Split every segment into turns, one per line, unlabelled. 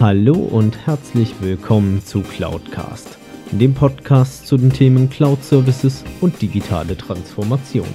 Hallo und herzlich willkommen zu Cloudcast, dem Podcast zu den Themen Cloud Services und digitale Transformation.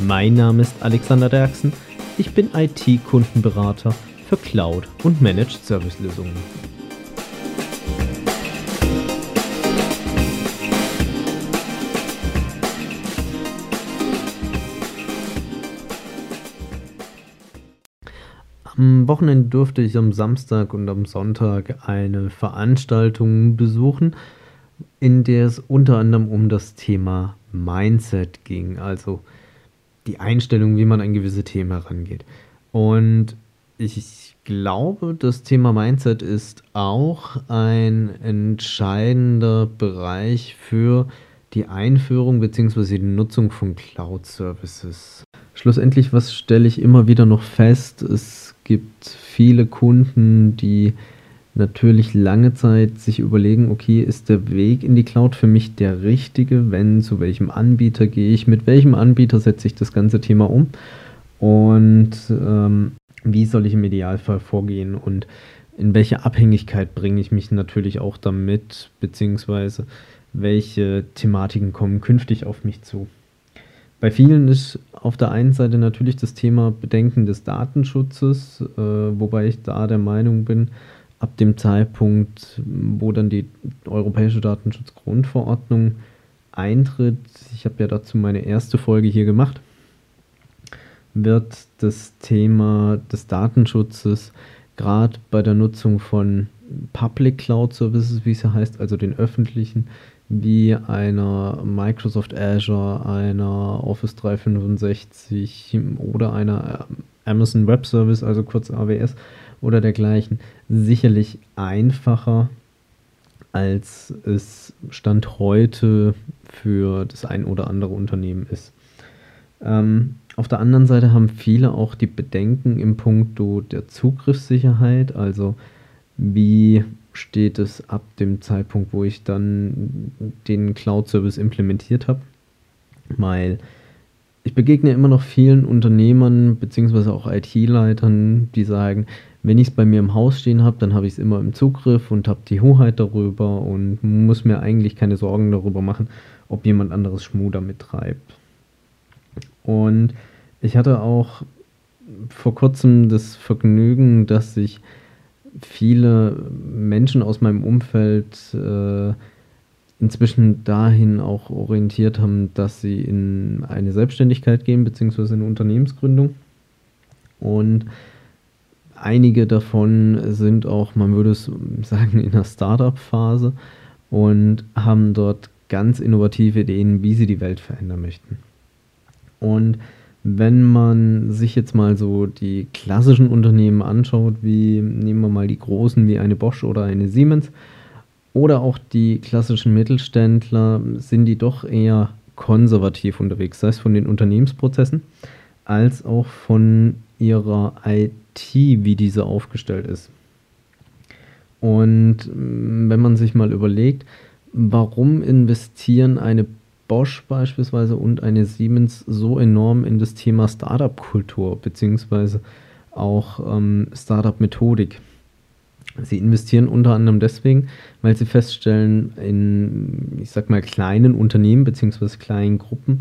Mein Name ist Alexander Derksen, ich bin IT-Kundenberater für Cloud- und Managed Service-Lösungen. Am Wochenende durfte ich am Samstag und am Sonntag eine Veranstaltung besuchen, in der es unter anderem um das Thema Mindset ging, also die Einstellung, wie man an gewisse Themen herangeht. Und ich glaube, das Thema Mindset ist auch ein entscheidender Bereich für die Einführung bzw. die Nutzung von Cloud Services. Schlussendlich, was stelle ich immer wieder noch fest? Es gibt viele Kunden, die natürlich lange Zeit sich überlegen, okay, ist der Weg in die Cloud für mich der richtige? Wenn, zu welchem Anbieter gehe ich? Mit welchem Anbieter setze ich das ganze Thema um? Und ähm, wie soll ich im Idealfall vorgehen? Und in welche Abhängigkeit bringe ich mich natürlich auch damit? Beziehungsweise welche Thematiken kommen künftig auf mich zu? Bei vielen ist auf der einen Seite natürlich das Thema Bedenken des Datenschutzes, äh, wobei ich da der Meinung bin, ab dem Zeitpunkt, wo dann die europäische Datenschutzgrundverordnung eintritt, ich habe ja dazu meine erste Folge hier gemacht, wird das Thema des Datenschutzes gerade bei der Nutzung von Public Cloud Services, wie es ja heißt, also den öffentlichen, wie einer Microsoft Azure, einer Office 365 oder einer äh, Amazon Web Service, also kurz AWS oder dergleichen, sicherlich einfacher, als es Stand heute für das ein oder andere Unternehmen ist. Ähm, auf der anderen Seite haben viele auch die Bedenken im Punkto der Zugriffssicherheit, also wie steht es ab dem Zeitpunkt, wo ich dann den Cloud-Service implementiert habe. Weil ich begegne immer noch vielen Unternehmern bzw. auch IT-Leitern, die sagen, wenn ich es bei mir im Haus stehen habe, dann habe ich es immer im Zugriff und habe die Hoheit darüber und muss mir eigentlich keine Sorgen darüber machen, ob jemand anderes Schmuh damit treibt. Und ich hatte auch vor kurzem das Vergnügen, dass sich viele Menschen aus meinem Umfeld äh, inzwischen dahin auch orientiert haben, dass sie in eine Selbstständigkeit gehen, beziehungsweise in eine Unternehmensgründung. Und einige davon sind auch, man würde es sagen, in der Startup-Phase und haben dort ganz innovative Ideen, wie sie die Welt verändern möchten. Und wenn man sich jetzt mal so die klassischen Unternehmen anschaut, wie nehmen wir mal die großen wie eine Bosch oder eine Siemens oder auch die klassischen Mittelständler, sind die doch eher konservativ unterwegs, sei es von den Unternehmensprozessen als auch von ihrer IT, wie diese aufgestellt ist. Und mm, wenn man sich mal überlegt, warum investieren eine Bosch beispielsweise und eine Siemens so enorm in das Thema Startup-Kultur beziehungsweise auch ähm, Startup-Methodik. Sie investieren unter anderem deswegen, weil sie feststellen, in, ich sag mal, kleinen Unternehmen beziehungsweise kleinen Gruppen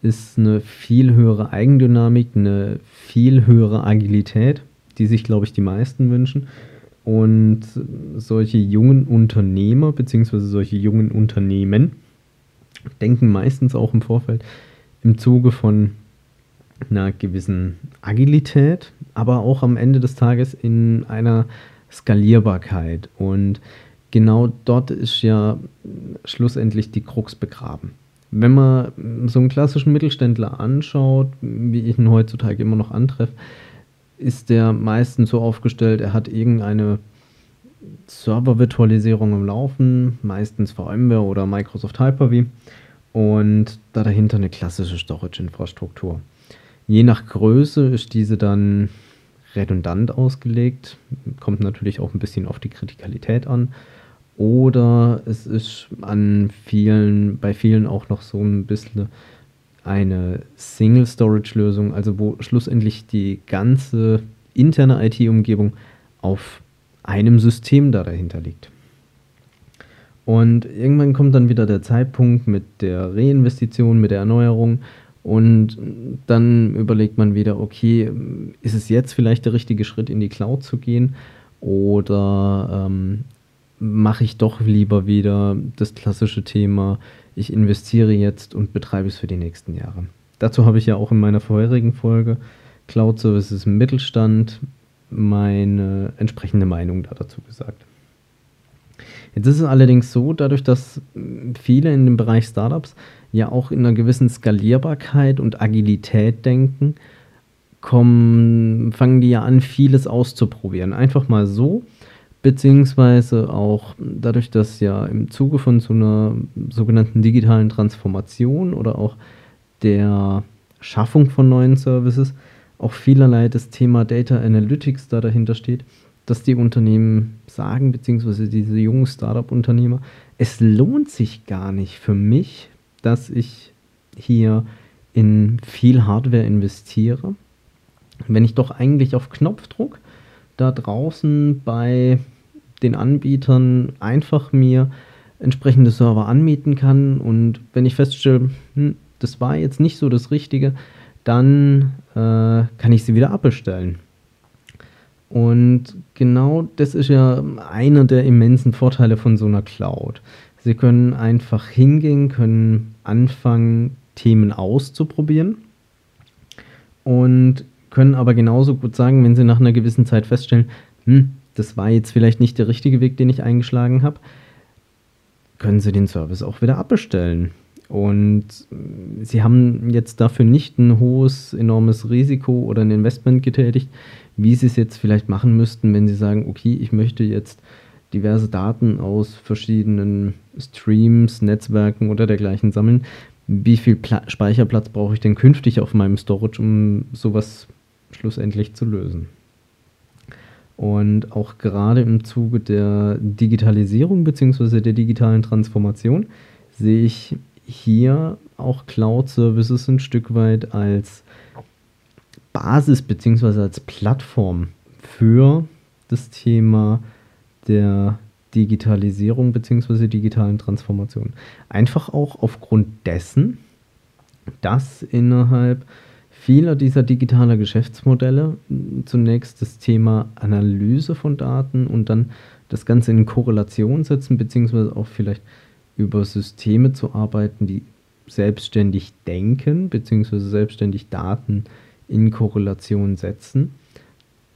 ist eine viel höhere Eigendynamik, eine viel höhere Agilität, die sich, glaube ich, die meisten wünschen. Und solche jungen Unternehmer beziehungsweise solche jungen Unternehmen denken meistens auch im Vorfeld im Zuge von einer gewissen Agilität, aber auch am Ende des Tages in einer Skalierbarkeit. Und genau dort ist ja schlussendlich die Krux begraben. Wenn man so einen klassischen Mittelständler anschaut, wie ich ihn heutzutage immer noch antreffe, ist der meistens so aufgestellt, er hat irgendeine Server-Virtualisierung im Laufen, meistens VMware oder Microsoft Hyper-V und da dahinter eine klassische Storage-Infrastruktur. Je nach Größe ist diese dann redundant ausgelegt, kommt natürlich auch ein bisschen auf die Kritikalität an. Oder es ist an vielen, bei vielen auch noch so ein bisschen eine Single Storage Lösung, also wo schlussendlich die ganze interne IT-Umgebung auf einem System da dahinter liegt. Und irgendwann kommt dann wieder der Zeitpunkt mit der Reinvestition, mit der Erneuerung. Und dann überlegt man wieder, okay, ist es jetzt vielleicht der richtige Schritt in die Cloud zu gehen? Oder ähm, mache ich doch lieber wieder das klassische Thema, ich investiere jetzt und betreibe es für die nächsten Jahre. Dazu habe ich ja auch in meiner vorherigen Folge Cloud Services im Mittelstand meine entsprechende Meinung da dazu gesagt. Jetzt ist es allerdings so, dadurch, dass viele in dem Bereich Startups ja auch in einer gewissen Skalierbarkeit und Agilität denken, kommen, fangen die ja an, vieles auszuprobieren. Einfach mal so, beziehungsweise auch dadurch, dass ja im Zuge von so einer sogenannten digitalen Transformation oder auch der Schaffung von neuen Services auch vielerlei das Thema Data Analytics da dahinter steht, dass die Unternehmen sagen, beziehungsweise diese jungen Startup-Unternehmer, es lohnt sich gar nicht für mich, dass ich hier in viel Hardware investiere, wenn ich doch eigentlich auf Knopfdruck da draußen bei den Anbietern einfach mir entsprechende Server anmieten kann und wenn ich feststelle, hm, das war jetzt nicht so das Richtige, dann äh, kann ich sie wieder abbestellen. Und genau das ist ja einer der immensen Vorteile von so einer Cloud. Sie können einfach hingehen, können anfangen, Themen auszuprobieren und können aber genauso gut sagen, wenn Sie nach einer gewissen Zeit feststellen, hm, das war jetzt vielleicht nicht der richtige Weg, den ich eingeschlagen habe, können Sie den Service auch wieder abbestellen. Und Sie haben jetzt dafür nicht ein hohes, enormes Risiko oder ein Investment getätigt, wie Sie es jetzt vielleicht machen müssten, wenn Sie sagen, okay, ich möchte jetzt diverse Daten aus verschiedenen Streams, Netzwerken oder dergleichen sammeln. Wie viel Pla Speicherplatz brauche ich denn künftig auf meinem Storage, um sowas schlussendlich zu lösen? Und auch gerade im Zuge der Digitalisierung bzw. der digitalen Transformation sehe ich hier auch Cloud-Services ein Stück weit als Basis bzw. als Plattform für das Thema der Digitalisierung bzw. digitalen Transformation. Einfach auch aufgrund dessen, dass innerhalb vieler dieser digitaler Geschäftsmodelle zunächst das Thema Analyse von Daten und dann das Ganze in Korrelation setzen, beziehungsweise auch vielleicht über Systeme zu arbeiten, die selbstständig denken, beziehungsweise selbstständig Daten in Korrelation setzen,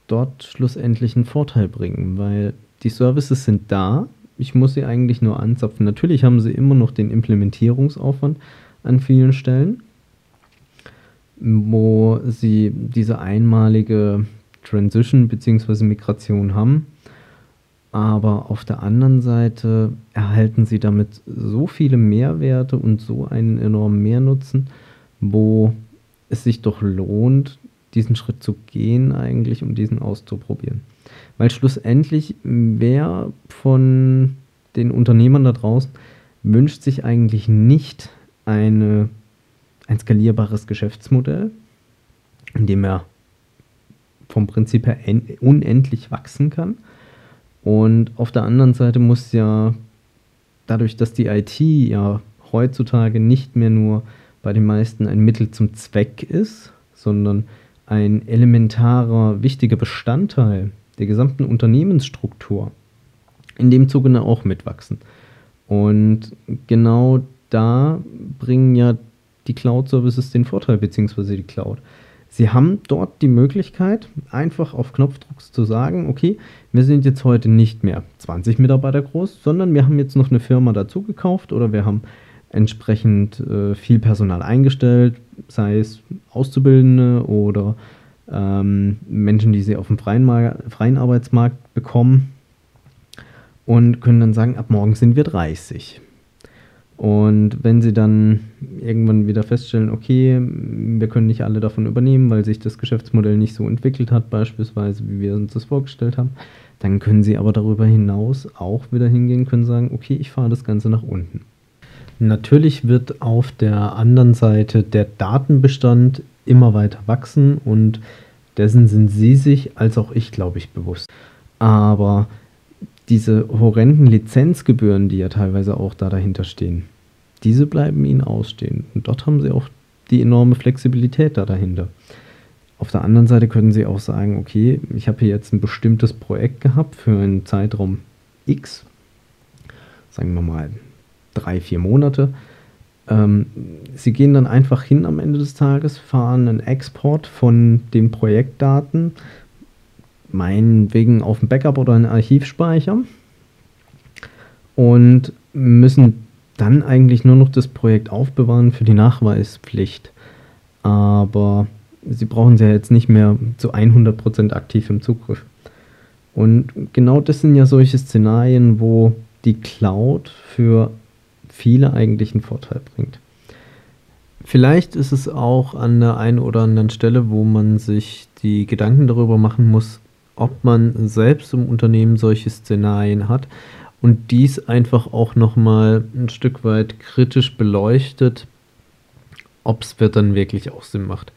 dort schlussendlich einen Vorteil bringen, weil die Services sind da, ich muss sie eigentlich nur anzapfen. Natürlich haben sie immer noch den Implementierungsaufwand an vielen Stellen, wo sie diese einmalige Transition bzw. Migration haben. Aber auf der anderen Seite erhalten sie damit so viele Mehrwerte und so einen enormen Mehrnutzen, wo es sich doch lohnt, diesen Schritt zu gehen, eigentlich, um diesen auszuprobieren. Weil schlussendlich, wer von den Unternehmern da draußen wünscht sich eigentlich nicht eine ein skalierbares Geschäftsmodell, in dem er vom Prinzip her unendlich wachsen kann. Und auf der anderen Seite muss ja dadurch, dass die IT ja heutzutage nicht mehr nur bei den meisten ein Mittel zum Zweck ist, sondern ein elementarer, wichtiger Bestandteil der gesamten Unternehmensstruktur, in dem Zuge auch mitwachsen. Und genau da bringen ja die Cloud-Services den Vorteil, beziehungsweise die Cloud. Sie haben dort die Möglichkeit, einfach auf Knopfdruck zu sagen, okay, wir sind jetzt heute nicht mehr 20 Mitarbeiter groß, sondern wir haben jetzt noch eine Firma dazu gekauft oder wir haben entsprechend äh, viel Personal eingestellt, sei es Auszubildende oder ähm, Menschen, die sie auf dem freien, freien Arbeitsmarkt bekommen und können dann sagen, ab morgen sind wir 30. Und wenn sie dann irgendwann wieder feststellen, okay, wir können nicht alle davon übernehmen, weil sich das Geschäftsmodell nicht so entwickelt hat, beispielsweise, wie wir uns das vorgestellt haben, dann können sie aber darüber hinaus auch wieder hingehen, können sagen, okay, ich fahre das Ganze nach unten. Natürlich wird auf der anderen Seite der Datenbestand immer weiter wachsen und dessen sind Sie sich als auch ich, glaube ich, bewusst. Aber diese horrenden Lizenzgebühren, die ja teilweise auch da dahinter stehen, diese bleiben Ihnen ausstehen. Und dort haben Sie auch die enorme Flexibilität da dahinter. Auf der anderen Seite können Sie auch sagen, okay, ich habe hier jetzt ein bestimmtes Projekt gehabt für einen Zeitraum X, sagen wir mal drei, vier Monate. Ähm, Sie gehen dann einfach hin am Ende des Tages, fahren einen Export von den Projektdaten, meinetwegen auf dem Backup oder einen Archivspeicher und müssen dann eigentlich nur noch das Projekt aufbewahren für die Nachweispflicht. Aber Sie brauchen sie ja jetzt nicht mehr zu 100% aktiv im Zugriff. Und genau das sind ja solche Szenarien, wo die Cloud für viele eigentlich einen Vorteil bringt. Vielleicht ist es auch an der einen oder anderen Stelle, wo man sich die Gedanken darüber machen muss, ob man selbst im Unternehmen solche Szenarien hat und dies einfach auch nochmal ein Stück weit kritisch beleuchtet, ob es dann wirklich auch Sinn macht.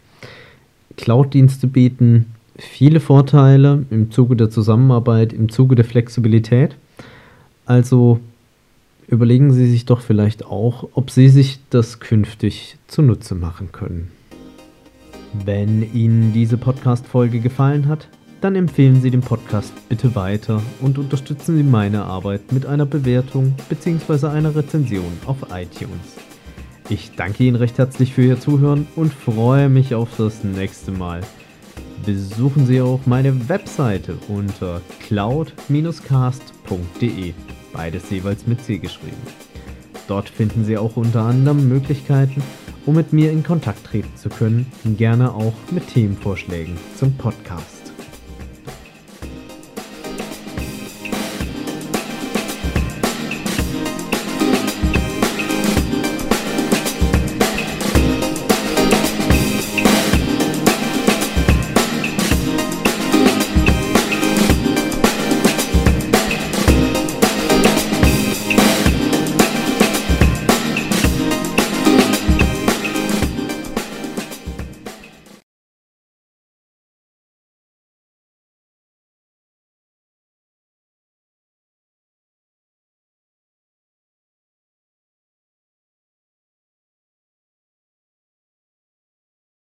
Cloud-Dienste bieten viele Vorteile im Zuge der Zusammenarbeit, im Zuge der Flexibilität. Also überlegen Sie sich doch vielleicht auch, ob Sie sich das künftig zunutze machen können. Wenn Ihnen diese Podcast-Folge gefallen hat, dann empfehlen Sie den Podcast bitte weiter und unterstützen Sie meine Arbeit mit einer Bewertung bzw. einer Rezension auf iTunes. Ich danke Ihnen recht herzlich für Ihr Zuhören und freue mich auf das nächste Mal. Besuchen Sie auch meine Webseite unter cloud-cast.de beides jeweils mit C geschrieben. Dort finden Sie auch unter anderem Möglichkeiten, um mit mir in Kontakt treten zu können, gerne auch mit Themenvorschlägen zum Podcast.